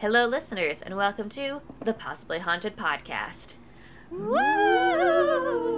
Hello, listeners, and welcome to the Possibly Haunted Podcast. Welcome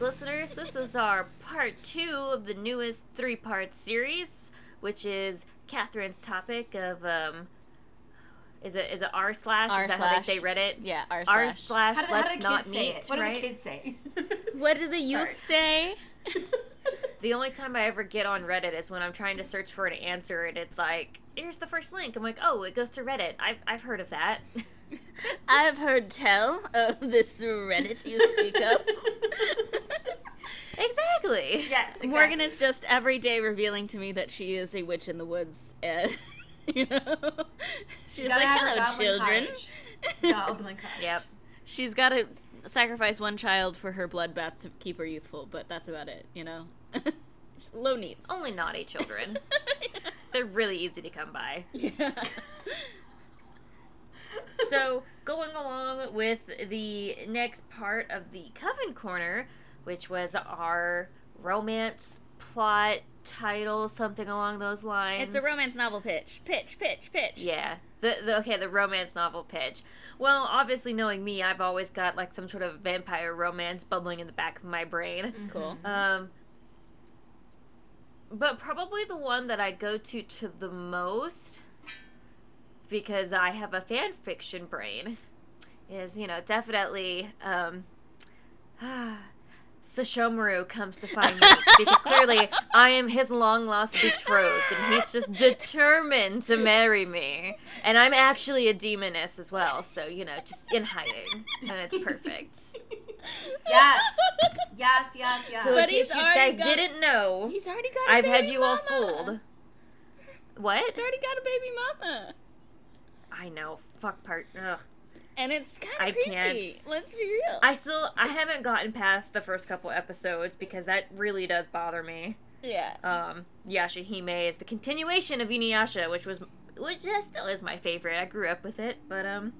back, listeners. This is our part two of the newest three part series, which is Catherine's topic of um, is it is it r slash? R Is that how they say Reddit? Yeah, r R slash. slash. How, do- let's do not kids say meet. it? What do right? the kids say? What do the youth say? The only time I ever get on Reddit is when I'm trying to search for an answer, and it's like, here's the first link. I'm like, oh, it goes to Reddit. I've I've heard of that. I've heard tell of this Reddit you speak of. exactly. yes, exactly. Morgan is just every day revealing to me that she is a witch in the woods, and you know, she's Gotta like, have her "Hello, children." cottage. Goblin cottage. Yep. She's got to sacrifice one child for her bloodbath to keep her youthful, but that's about it, you know. Low needs. Only naughty children. They're really easy to come by. yeah. So going along with the next part of the coven corner which was our romance plot title something along those lines It's a romance novel pitch. Pitch, pitch, pitch. yeah the, the okay the romance novel pitch well obviously knowing me i've always got like some sort of vampire romance bubbling in the back of my brain Cool. um but probably the one that I go to to the most because I have a fan fiction brain is, you know, definitely um Sesshomaru comes to find me because clearly I am his long lost betrothed and he's just determined to marry me. And I'm actually a demoness as well, so you know, just in hiding. And it's perfect. Yes. Yes, yes, yes. So But in case you guys got- didn't know, He's already got a I've baby had you all fooled. What? He's already got a baby mama. I know. Fuck part. Ugh. And it's kind I of creepy. can't- Let's be real. I still I haven't gotten past the first couple episodes because that really does bother me. yeah. Um, Yashahime is the continuation of Inuyasha, which was which uh, still is my favorite. I grew up with it, but um,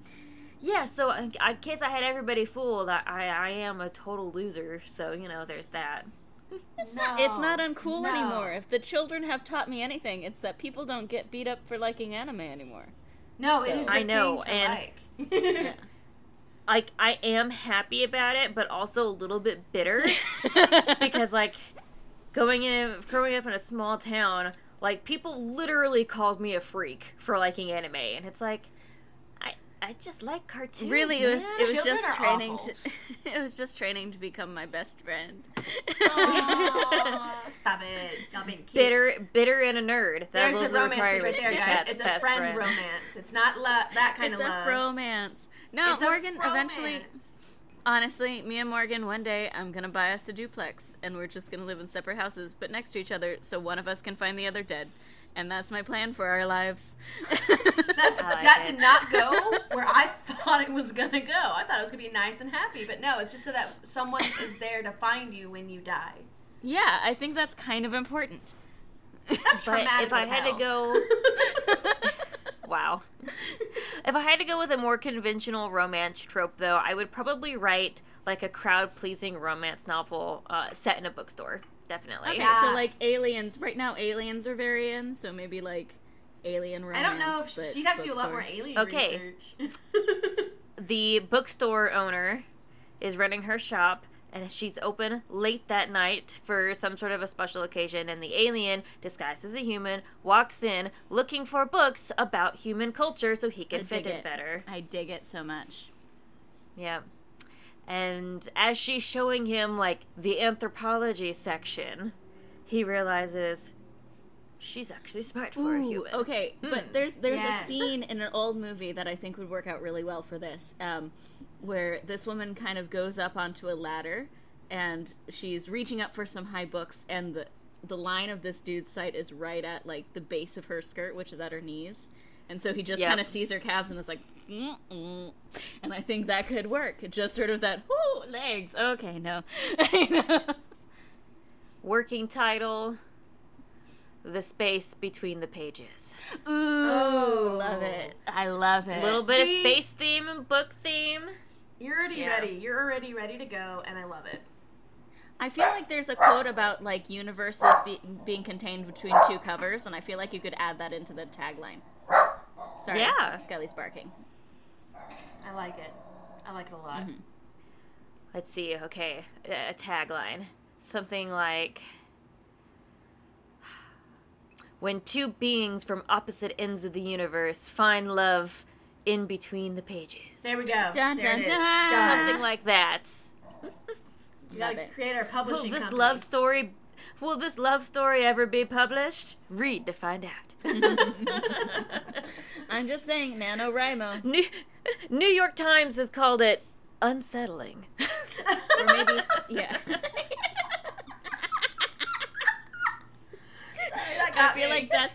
yeah. So in, in case I had everybody fooled, I, I I am a total loser. So you know, there's that. It's not it's not uncool No. anymore. If the children have taught me anything, it's that people don't get beat up for liking anime anymore. No, So- it is the I know, thing to and- like. Yeah. Like I am happy about it, but also a little bit bitter because like going in growing up in a small town, like people literally called me a freak for liking anime, and it's like. I, I just like cartoons. really, it was man. it was Children just training awful. to it was just training to become my best friend. Aw, stop it. Y'all being cute. bitter, bitter, and a nerd. That There's was the the romance pitch requirements right there, guys. It's a friend, friend. romance. It's not lo- that kind it's of love. It's a love. romance. No, It's a Morgan. Eventually, honestly, me and Morgan, one day I'm gonna buy us a duplex, and we're just gonna live in separate houses, but next to each other, so one of us can find the other dead. And that's my plan for our lives. That's, I like that it. did not go where I thought it was gonna go. I thought it was gonna be nice and happy, but no, it's just so that someone is there to find you when you die. yeah, I think that's kind of important. That's But traumatic. if I as had to go, wow. If I had to go with a more conventional romance trope, though, I would probably write like a crowd-pleasing romance novel uh, set in a bookstore. Definitely. Okay, Yes. so like aliens. Right now, aliens are very in, so maybe like alien romance. I don't know. If she'd have to do a lot more alien Okay. research. The bookstore owner is running her shop. And she's open late that night for some sort of a special occasion, and the alien, disguised as a human, walks in looking for books about human culture so he can I fit dig in it. better. I dig it so much. Yeah. And as she's showing him like the anthropology section, he realizes she's actually smart for a human. okay, Hmm. but there's there's Yes. a scene in an old movie that I think would work out really well for this, um, where this woman kind of goes up onto a ladder, and she's reaching up for some high books, and the the line of this dude's sight is right at like the base of her skirt, which is at her knees, And so he just Yep. kind of sees her calves and is like, Mm-mm. and I think that could work. Just sort of that, whoo, legs. Okay, no. You know? Working title: The space between the pages. Ooh, oh. love it. I love it. A little bit See? of space theme and book theme. You're already Yeah. ready. You're already ready to go, and I love it. I feel like there's a quote about like universes be- being contained between two covers, and I feel like you could add that into the tagline. Sorry, Yeah. Skelly's barking. I like it. I like it a lot. Mm-hmm. Let's see. Okay, a tagline. Something like When two beings from opposite ends of the universe find love in between the pages. There we go. Dun, there dun, it is. dun. Something like that. You gotta it. create our publishing. Will this company. love story will this love story ever be published? Read to find out. I'm just saying, NaNoWriMo. New, New York Times has called it unsettling. Or maybe, yeah. that I feel me. like that's.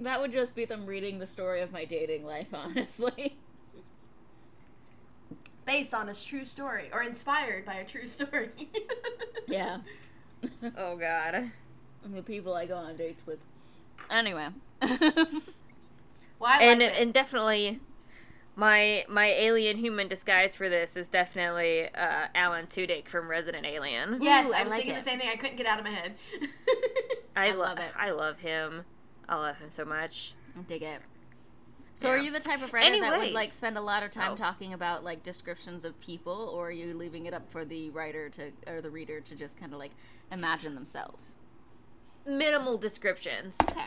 that would just be them reading the story of my dating life, honestly. based on a true story or inspired by a true story. Yeah. oh god. the people I go on dates with. Anyway. Well, I and like and definitely my my alien human disguise for this is definitely uh, Alan Tudyk from Resident Alien. yes, Ooh, I I was like thinking it. the same thing. I couldn't get out of my head. I, I lo- love it. I love him. I love him so much. I dig it. So Yeah. are you the type of writer that would like spend a lot of time Oh. talking about like descriptions of people or are you leaving it up for the writer to or the reader to just kind of like imagine themselves? Minimal descriptions. Okay.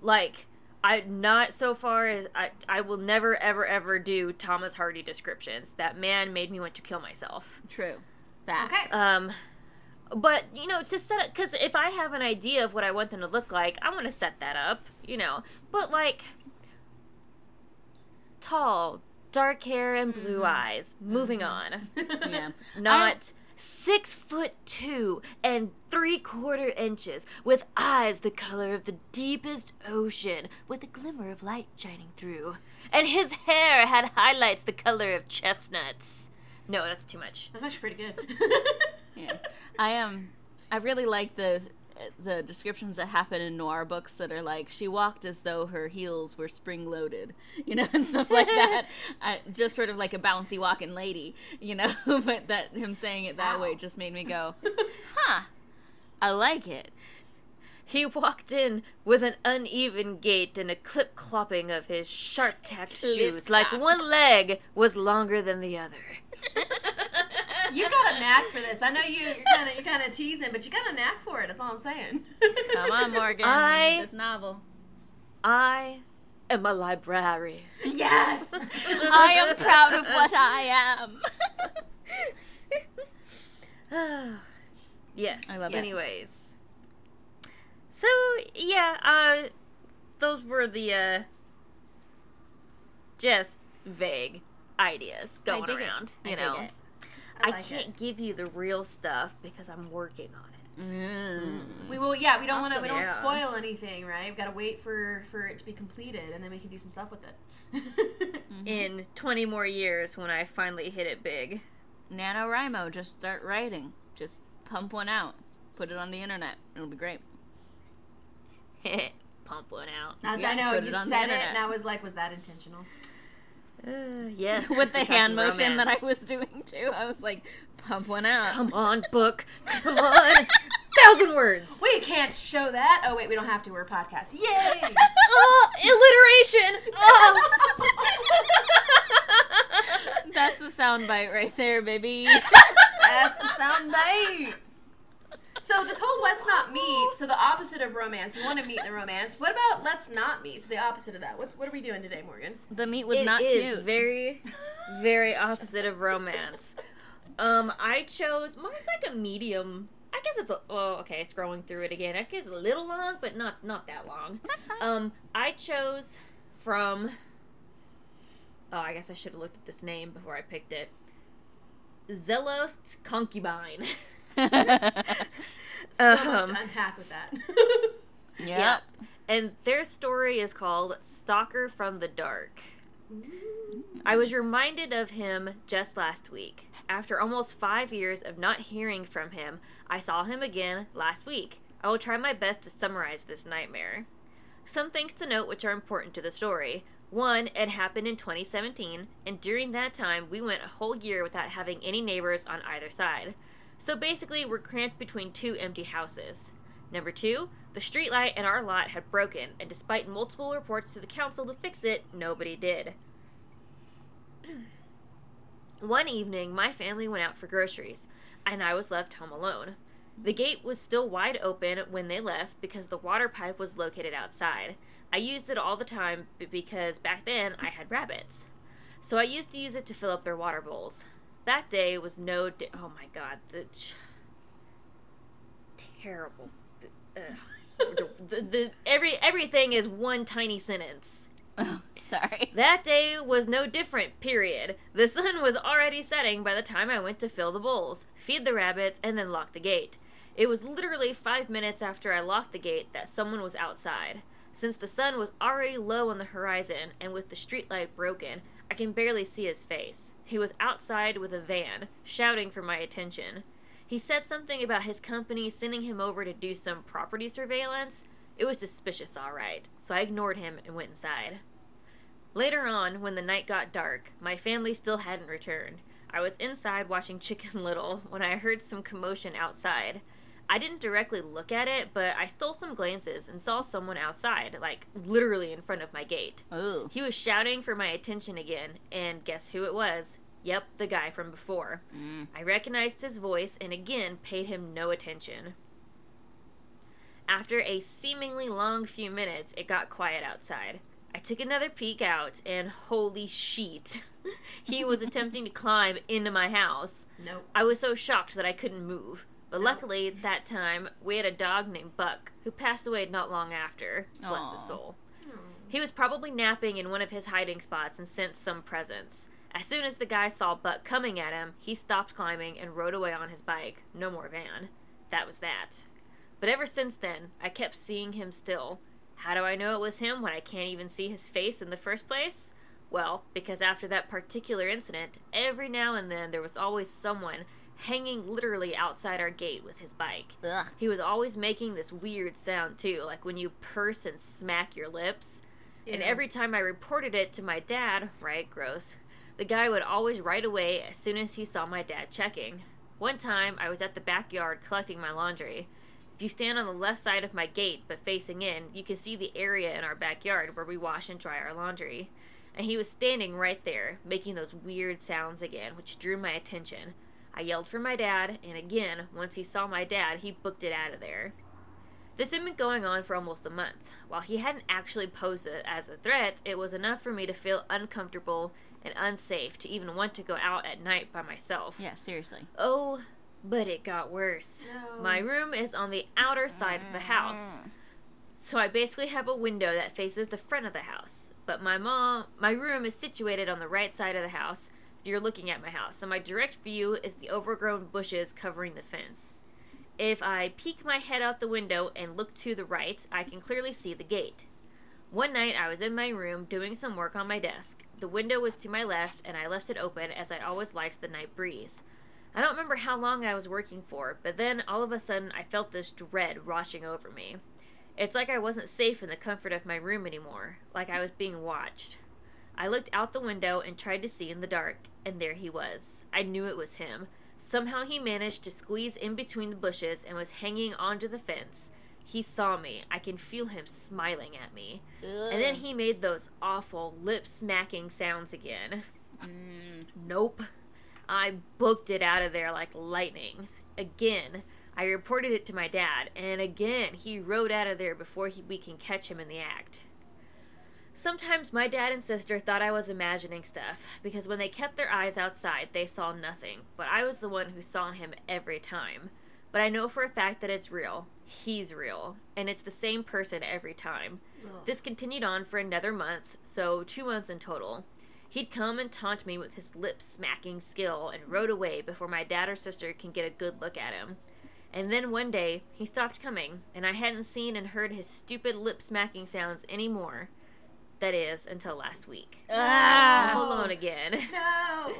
Like I not so far as I I will never ever ever do Thomas Hardy descriptions. That man made me want to kill myself. True. Facts. Okay. Um, but you know, to set up because if I have an idea of what I want them to look like, I want to set that up. You know, but like tall, dark hair and blue eyes. Moving on. Yeah. Not six foot two and three quarter inches, with eyes the color of the deepest ocean, with a glimmer of light shining through. And his hair had highlights the color of chestnuts. No, that's too much. That's actually pretty good. Yeah. I am um, I really like the the descriptions that happen in noir books that are like she walked as though her heels were spring loaded, you know, and stuff like that. I, just sort of like a bouncy walking lady, you know. but that him saying it that way just made me go, "Huh, I like it." He walked in with an uneven gait and a clip clopping of his sharp tacked shoes, like one leg was longer than the other. You got a knack for this. I know you, you're kind of you're kind of teasing, but you got a knack for it. That's all I'm saying. Come on, Morgan, I- read this novel. I am a librarian. Yes. I am proud of what I am. yes. I love this. Anyways. So yeah, uh those were the uh just vague ideas I going dig around. it. You I dig know. It. I, like can't it. give you the real stuff because I'm working on it. Mm. We will. Yeah, we don't want to. We don't yeah. spoil anything, right? We've got to wait for for it to be completed, and then we can do some stuff with it. Mm-hmm. In 20 more years when I finally hit it big. NaNoWriMo, just start writing. Just pump one out. Put it on the internet. It'll be great. Pump one out. As Yeah, I know, you it said it, and I was like, was that intentional? Uh, yes. With the hand talking motion that I was doing too. I was like, pump one out. Come on, book. Come on. Thousand words. We can't show that. Oh wait, we don't have to. We're a podcast. Yay! Oh, alliteration. Oh. That's the soundbite right there, baby. That's the sound bite. So this whole let's not meet. So the opposite of romance. You want to meet the romance. What about let's not meet? So the opposite of that. What what are we doing today, Morgan? The meet was It not is cute. very, very opposite of romance. Um, I chose mine's like a medium. I guess it's a, oh okay. Scrolling through it again. I guess it's a little long, but not not that long. That's fine. Um, I chose from. Oh, I guess I should have looked at this name before I picked it. Zealous concubine. So much Um, to unpack with that. yeah. and their story is called Stalker from the Dark. I was reminded of him just last week. After almost five years of not hearing from him, I saw him again last week. I will try my best to summarize this nightmare. Some things to note which are important to the story. One, it happened in 2017, and during that time, we went a whole year without having any neighbors on either side. So basically, we're cramped between two empty houses. Number two, the streetlight in our lot had broken, and despite multiple reports to the council to fix it, nobody did. One evening, my family went out for groceries, and I was left home alone. The gate was still wide open when they left because the water pipe was located outside. I used it all the time because back then I had rabbits. So I used to use it to fill up their water bowls. That day was no. Di- oh my god, the ch- terrible. The, the, the every everything is one tiny sentence. Oh, sorry. That day was no different, period. The sun was already setting by the time I went to fill the bowls, feed the rabbits, and then lock the gate. It was literally five minutes after I locked the gate that someone was outside. Since the sun was already low on the horizon and with the streetlight broken, I can barely see his face. He was outside with a van, shouting for my attention. He said something about his company sending him over to do some property surveillance. It was suspicious, all right, so I ignored him and went inside. Later on, when the night got dark, my family still hadn't returned. I was inside watching Chicken Little when I heard some commotion outside. I didn't directly look at it, but I stole some glances and saw someone outside, like literally in front of my gate. Ooh. He was shouting for my attention again, and guess who it was? Yep, the guy from before. Mm. I recognized his voice and again paid him no attention. After a seemingly long few minutes, it got quiet outside. I took another peek out, and holy sheet, he was attempting to climb into my house. Nope. I was so shocked that I couldn't move. But luckily, that time, we had a dog named Buck, who passed away not long after. Bless his soul. He was probably napping in one of his hiding spots and sensed some presence. As soon as the guy saw Buck coming at him, he stopped climbing and rode away on his bike. No more van. That was that. But ever since then, I kept seeing him still. How do I know it was him when I can't even see his face in the first place? Well, because after that particular incident, every now and then there was always someone hanging literally outside our gate with his bike. Ugh. He was always making this weird sound too, like when you purse and smack your lips. And every time I reported it to my dad, right, gross, the guy would always right away as soon as he saw my dad checking. One time, I was at the backyard collecting my laundry. If you stand on the left side of my gate but facing in, you can see the area in our backyard where we wash and dry our laundry. And he was standing right there, making those weird sounds again, which drew my attention. I yelled for my dad, and again, once he saw my dad, he booked it out of there. This had been going on for almost a month. While he hadn't actually posed it as a threat, it was enough for me to feel uncomfortable and unsafe to even want to go out at night by myself. Yeah, seriously. Oh, but it got worse. No. My room is on the outer side of the house. Mm. So I basically have a window that faces the front of the house. But my mom, my room is situated on the right side of the house if you're looking at my house. So my direct view is the overgrown bushes covering the fence. If I peek my head out the window and look to the right, I can clearly see the gate. One night I was in my room doing some work on my desk. The window was to my left and I left it open as I always liked the night breeze. I don't remember how long I was working for, but then all of a sudden I felt this dread washing over me. It's like I wasn't safe in the comfort of my room anymore, like I was being watched. I looked out the window and tried to see in the dark, and there he was. I knew it was him. Somehow he managed to squeeze in between the bushes and was hanging onto the fence. He saw me. I can feel him smiling at me. And then he made those awful lip smacking sounds again. Mm. Nope. I booked it out of there like lightning. Again, I reported it to my dad, and again, he rode out of there before he, we can catch him in the act. Sometimes my dad and sister thought I was imagining stuff, because when they kept their eyes outside, they saw nothing, but I was the one who saw him every time. But I know for a fact that it's real. He's real, and it's the same person every time. Ugh. This continued on for another month, so two months in total. He'd come and taunt me with his lip smacking skill and rode away before my dad or sister can get a good look at him. And then one day, he stopped coming, and I hadn't seen and heard his stupid lip smacking sounds anymore. That is, until last week. I was home alone again. No.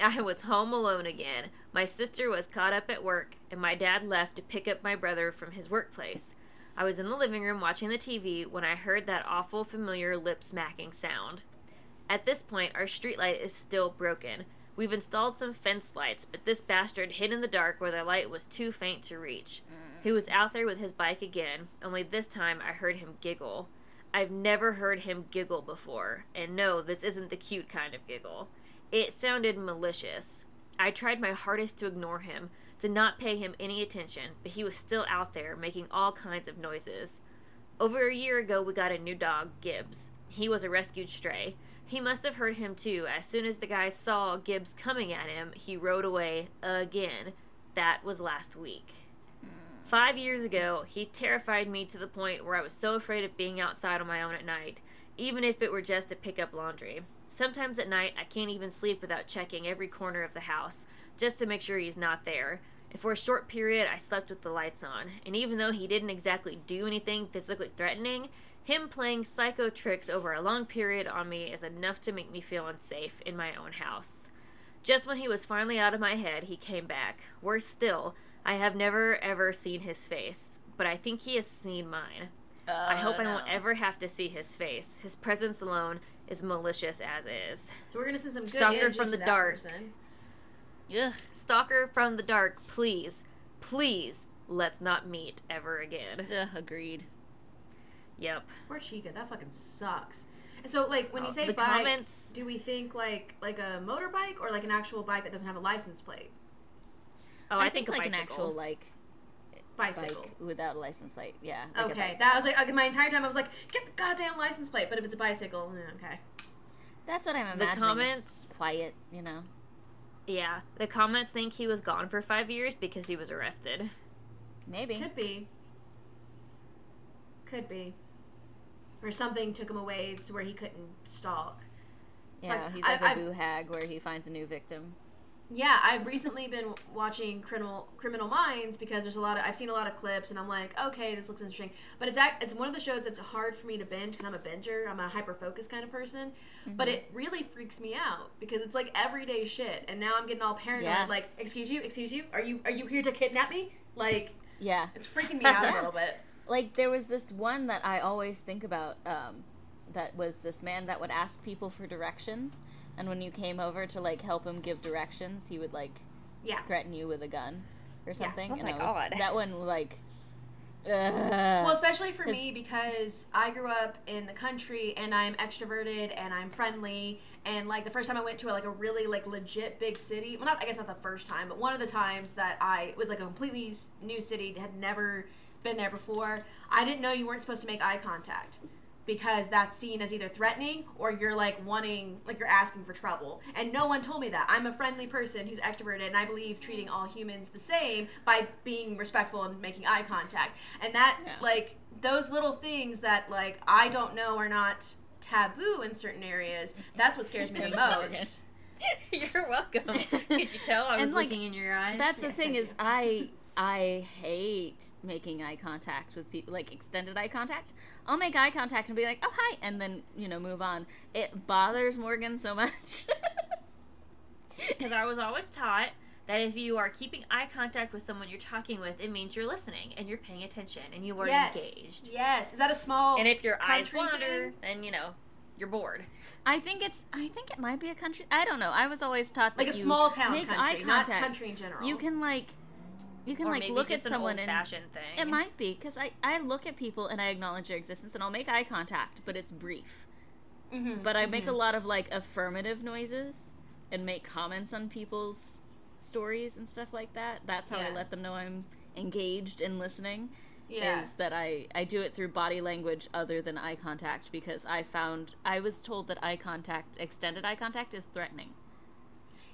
I was home alone again. My sister was caught up at work, and my dad left to pick up my brother from his workplace. I was in the living room watching the TV when I heard that awful familiar lip smacking sound. At this point, our streetlight is still broken. We've installed some fence lights, but this bastard hid in the dark where the light was too faint to reach. He was out there with his bike again, only this time I heard him giggle. I've never heard him giggle before, and no, this isn't the cute kind of giggle. It sounded malicious. I tried my hardest to ignore him, to not pay him any attention, but he was still out there making all kinds of noises. Over a year ago, we got a new dog, Gibbs. He was a rescued stray. He must have heard him too. As soon as the guy saw Gibbs coming at him, he rode away again. That was last week. Five years ago, he terrified me to the point where I was so afraid of being outside on my own at night, even if it were just to pick up laundry. Sometimes at night, I can't even sleep without checking every corner of the house, just to make sure he's not there. And for a short period, I slept with the lights on, and even though he didn't exactly do anything physically threatening, him playing psycho tricks over a long period on me is enough to make me feel unsafe in my own house. Just when he was finally out of my head, he came back. Worse still, I have never ever seen his face, but I think he has seen mine. I uh, hope I won't Oh, ever have to see his face. His presence alone is malicious as is. So we're gonna send some good Stalker from to the dark. person. Ugh. Stalker from the dark, please, please, let's not meet ever again. Ugh, agreed. Yep. Poor Chica, that fucking sucks. And so, like, when Oh, you say the bike, comments- do we think like like a motorbike or like an actual bike that doesn't have a license plate? Oh, I, think, a like an actual like Bicycle. bike without a license plate. Yeah. like okay, bicycle. that was like okay, my entire time I was like, get the goddamn license plate. But if it's a bicycle, eh, okay. That's what I'm imagining. The imagining. comments- It's quiet, you know. Yeah, the comments think he was gone for five years because he was arrested. Maybe. Could be. Could be. Or something took him away to where he couldn't stalk. yeah, like- he's like a I've- boo hag where he finds a new victim. Yeah, I've recently been watching Criminal Criminal Minds because there's a lot of I've seen a lot of clips and I'm like, okay, this looks interesting. But it's it's one of the shows that's hard for me to binge because I'm a binger. I'm a hyper focused kind of person. But Mm-hmm. it really freaks me out because it's like everyday shit, and now I'm getting all paranoid. Yeah. Like, excuse you, excuse you, are you are you here to kidnap me? Like, Yeah. it's freaking me out Yeah. a little bit. Like there was this one that I always think about. Um, that was this man that would ask people for directions, and when you came over to like help him give directions, he would like Yeah. threaten you with a gun or something. Oh and my I was, God. That one like. Ugh. Well, especially for me because I grew up in the country and I'm extroverted and I'm friendly and like the first time I went to a, like a really like legit big city, well not I guess not the first time, but one of the times that I was like a completely new city, had never been there before. I didn't know you weren't supposed to make eye contact because that's seen as either threatening or you're like wanting like you're asking for trouble. And no one told me that. I'm a friendly person who's extroverted and I believe treating all humans the same by being respectful and making eye contact. And that Yeah. like those little things that like I don't know are not taboo in certain areas, that's what scares me the most. You're welcome. Could you tell I was And, like, looking in your eyes? That's the thing I is. I I hate making eye contact with people like extended eye contact. I'll make eye contact and be like, "Oh, hi," and then, you know, move on. It bothers Morgan so much. Because I was always taught that if you are keeping eye contact with someone you're talking with, it means you're listening and you're paying attention and you are yes. engaged. Yes. Is that a small And if your eyes wander, thing? then you know you're bored. I think it's I think it might be a country. I don't know. I was always taught that like a small town make country, eye not country in general. You can like you can or like look at someone and thing. It might be because I, I look at people and I acknowledge their existence and I'll make eye contact, but it's brief. Mhm, But I make mhm. a lot of like affirmative noises and make comments on people's stories and stuff like that. That's how I let them know I'm engaged in listening. yeah. Is that I, I do it through body language other than eye contact because I found I was told that eye contact, extended eye contact, is threatening.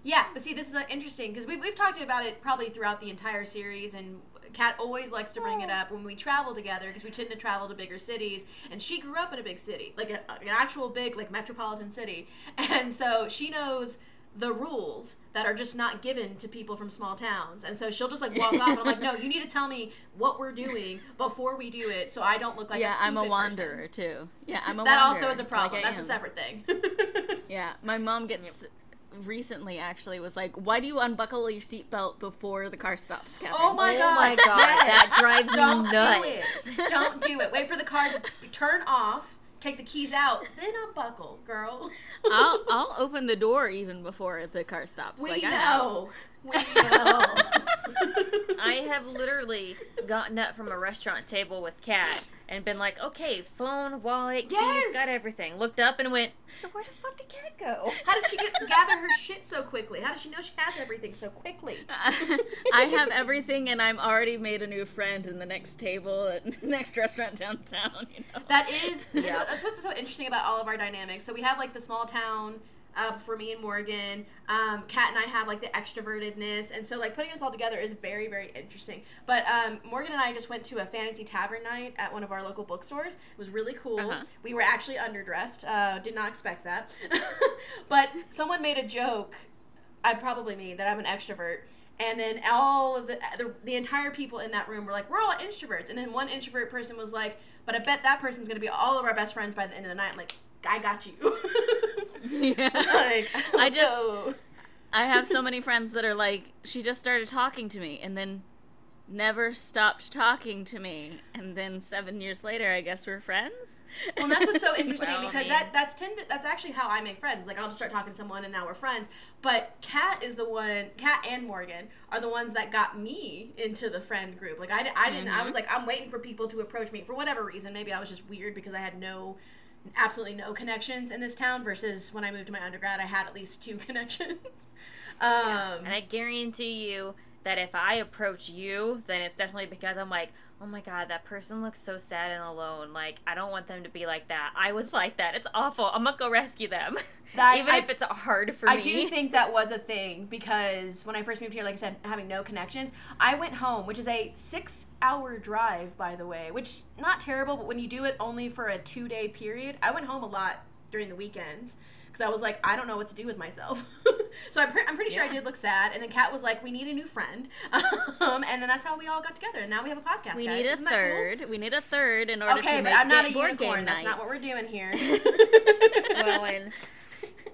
Yeah, but see, this is uh, interesting because we've, we've talked about it probably throughout the entire series, and Kat always likes to bring it up when we travel together because we tend to travel to bigger cities, and she grew up in a big city, like a, an actual big, like metropolitan city, and so she knows the rules that are just not given to people from small towns. And so she'll just like walk off and I'm like, no, you need to tell me what we're doing before we do it so I don't look like yeah, I'm a wanderer person. too. Yeah, I'm a wanderer. That wanderer. also is a problem. like I That's a separate thing. Yeah, my mom gets recently actually was like, "Why do you unbuckle your seatbelt before the car stops, Kevin?" Oh my Oh god. my God, that drives me Don't nuts. do it. Don't do it. Wait for the car to turn off, take the keys out, then unbuckle, girl. I'll I'll open the door even before the car stops. We like I know. We know. I have literally gotten up from a restaurant table with Kat and been like, okay, phone, wallet, keys, Yes! got everything. Looked up and went, where the fuck did Kat go? How did she get, gather her shit so quickly? How does she know she has everything so quickly? I have everything, and I'm already made a new friend in the next table at the next restaurant downtown. You know. That is, Yeah. that's what's so interesting about all of our dynamics. So we have like the small town uh, for me and Morgan. Um, Kat and I have like the extrovertedness, and so like putting us all together is very very interesting. But um, Morgan and I just went to a fantasy tavern night at one of our local bookstores. It was really cool. Uh-huh. We were actually underdressed. Uh, did not expect that, but someone made a joke. I probably me that I'm an extrovert. And then all of the, the the entire people in that room were like, "We're all introverts." And then one introvert person was like, "But I bet that person's gonna be all of our best friends by the end of the night." I'm like, "I got you." Yeah. like, I just- "Whoa." I have so many friends that are like, she just started talking to me, and then never stopped talking to me, and then seven years later, I guess we're friends. Well, that's what's so interesting Well, I because mean- that that's tend that's actually how I make friends. Like I'll just start talking to someone and now we're friends. But Kat is the one. Kat and Morgan are the ones that got me into the friend group. Like i, I didn't. I Mhm. was like I'm waiting for people to approach me for whatever reason. Maybe I was just weird because I had no. Absolutely no connections in this town. Versus when I moved to my undergrad, I had at least two connections. um, And I guarantee you that if I approach you, then it's definitely because I'm like, oh my god, that person looks so sad and alone. Like, I don't want them to be like that. I was like that. It's awful. I'm gonna go rescue them. That- Even I- if it's hard for I me. I do think that was a thing because when I first moved here, like I said, having no connections, I went home, which is a six-hour drive, by the way, which not terrible, but when you do it only for a two-day period, I went home a lot during the weekends because I was like, I don't know what to do with myself. so I'm, pre- I'm pretty sure I did look sad, and then Kat was like, we need a new friend, um, and then that's how we all got together, and now we have a podcast. We guys. need a Isn't that cool? third. We need a third in order Okay, to but make I'm not a board unicorn. game That's not what we're doing here. well, and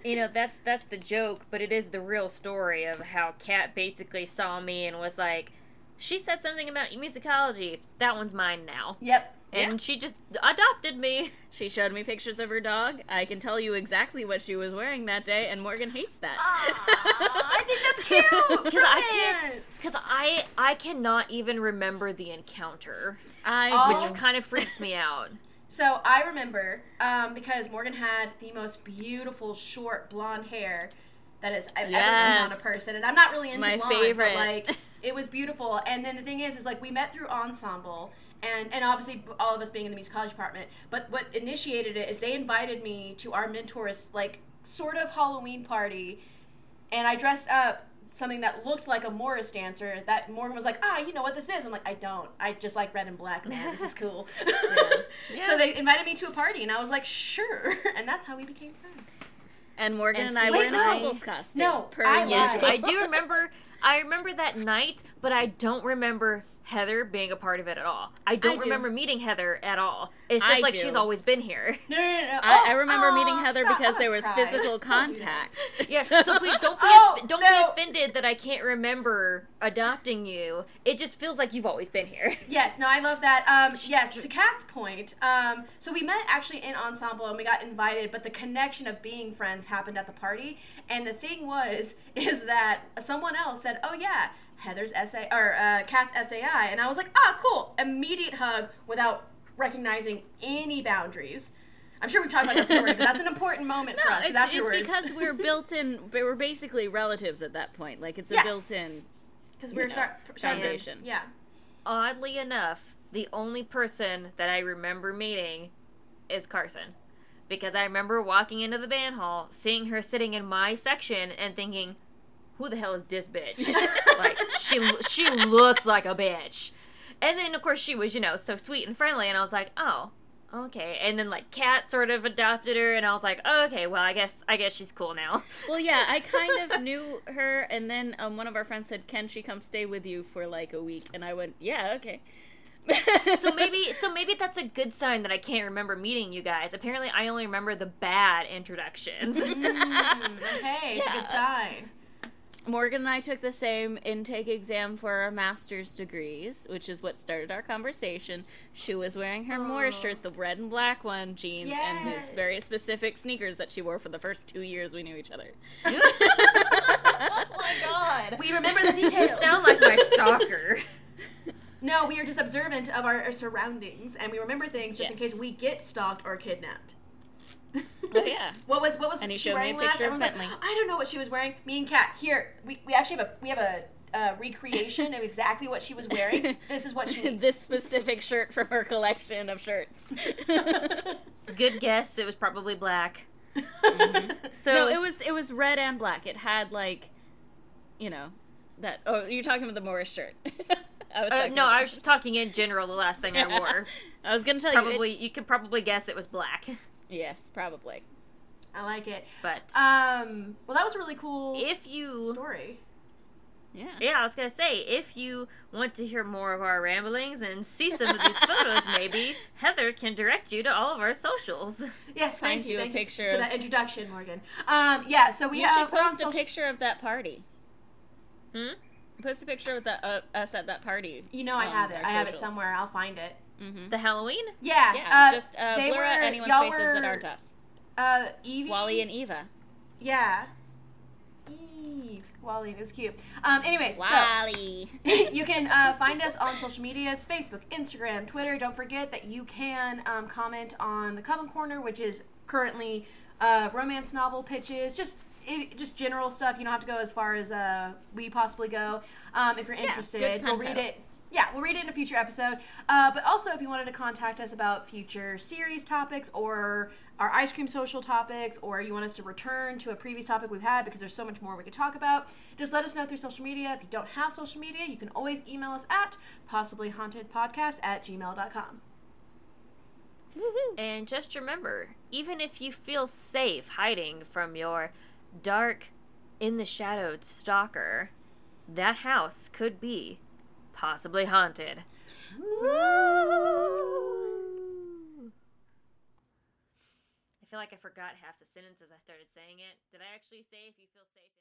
you know that's that's the joke, but it is the real story of how Kat basically saw me and was like, she said something about musicology. That one's mine now, Yep. and she just adopted me. She showed me pictures of her dog. I can tell you exactly what she was wearing that day, and Morgan hates that. Aw, I think that's cute. Because I can't, because I I cannot even remember the encounter, I do. which kind of freaks me out. So I remember um, because Morgan had the most beautiful short blonde hair that is I've ever seen on a person, and I'm not really into My blonde, favorite. but like it was beautiful. And then the thing is, is like we met through ensemble. And, and obviously all of us being in the music college department but what initiated it is they invited me to our mentors like sort of halloween party and i dressed up something that looked like a morris dancer that morgan was like ah you know what this is i'm like i don't i just like red and black man this is cool Yeah. so they invited me to a party, and I was like, sure. And that's how we became friends. And Morgan And and, I see, were wait, in no. couples costume. No, per I lied. usual. I do remember. I remember that night, but I don't remember Heather being a part of it at all. I don't do. remember meeting Heather at all. It's just I like do. she's always been here. No, no, no. no. I, I Oh, remember oh, meeting Heather stop. because there was cry. physical Don't do that. contact. Yeah, so please don't be Oh, don't no. be offended that I can't remember adopting you. It just feels like you've always been here. Yes, no, I love that. Um, yes, to Kat's point, um, so we met actually in ensemble and we got invited, but the connection of being friends happened at the party. And the thing was, is that someone else said, "Oh yeah, Heather's SA or uh, Kat's SAI," and I was like, "Ah, cool!" Immediate hug without recognizing any boundaries. I'm sure we've talked about that story, but that's an important moment for No, us. 'cause it's, it's afterwards, because we're built in. We're basically relatives at that point. Like it's a Yeah. built-in. because we're you know, start, starting to- foundation. Yeah. Oddly enough, the only person that I remember meeting is Carson. Because I remember walking into the band hall, seeing her sitting in my section, and thinking, "Who the hell is this bitch? like she she looks like a bitch." And then of course she was, you know, so sweet and friendly, and I was like, "Oh, okay. And then like Kat sort of adopted her, and I was like, oh, okay, well, I guess I guess she's cool now. Well, yeah, I kind of knew her, and then um, one of our friends said, "Can she come stay with you for like a week?" And I went, "Yeah, okay." so maybe so maybe that's a good sign that I can't remember meeting you guys. Apparently, I only remember the bad introductions. Mm, okay, it's a good sign. Morgan and I took the same intake exam for our master's degrees, which is what started our conversation. She was wearing her Morris Oh. shirt, the red and black one, jeans, and his very specific sneakers that she wore for the first two years we knew each other. oh my god. We remember the You details. sound like my stalker. no, we are just observant of our, our surroundings, and we remember things just in case we get stalked or kidnapped. Oh, yeah. What was what was And he she showed me a wearing last? picture of Everyone's like, I don't know what she was wearing. Me and Kat here. We, we actually have a we have a uh, recreation of exactly what she was wearing. This is what she. this specific shirt from her collection of shirts. Good guess. It was probably black. So no, it was it was red and black. It had like, you know, that. Oh, you're talking about the Morris shirt. I was Uh, no, I was just talking in general. The last thing I wore, I was gonna tell you. probably you could probably guess it was black, it- yes, probably. I like it. but Um. Well, that was a really cool if you, story. Yeah. yeah, I was gonna say if you want to hear more of our ramblings and see some of these photos, maybe Heather can direct you to all of our socials. Yes, thank Find you. you a thank picture you for of- that introduction, Morgan. Um. Yeah. So we We have should post a social- picture of that party. Hmm? Post a picture of the, uh, us at that party. You know, I have it. our I have it somewhere. I'll find it. Mm-hmm. The Halloween. Yeah. Yeah, uh, just uh, they blur out anyone's y'all faces that aren't us. Uh, Evie. Wally and Eva. Yeah. Eve. Wally. It was cute. Um. Anyways, so. You can uh, find us on social medias Facebook, Instagram, Twitter. Don't forget that you can um, comment on the Coven Corner, which is currently uh, romance novel pitches, just i just general stuff. You don't have to go as far as uh, we possibly go. Um, if you're interested, good we'll read title. it. Yeah, we'll read it in a future episode. Uh, but also, if you wanted to contact us about future series topics or our ice cream social topics, or you want us to return to a previous topic we've had because there's so much more we could talk about, just let us know through social media. If you don't have social media, you can always email us at possiblyhauntedpodcast at gmail.com. Woohoo. And just remember, even if you feel safe hiding from your dark, in the shadowed stalker, that house could be possibly haunted. I feel like I forgot half the sentences I started saying it. Did I actually say if you feel safe?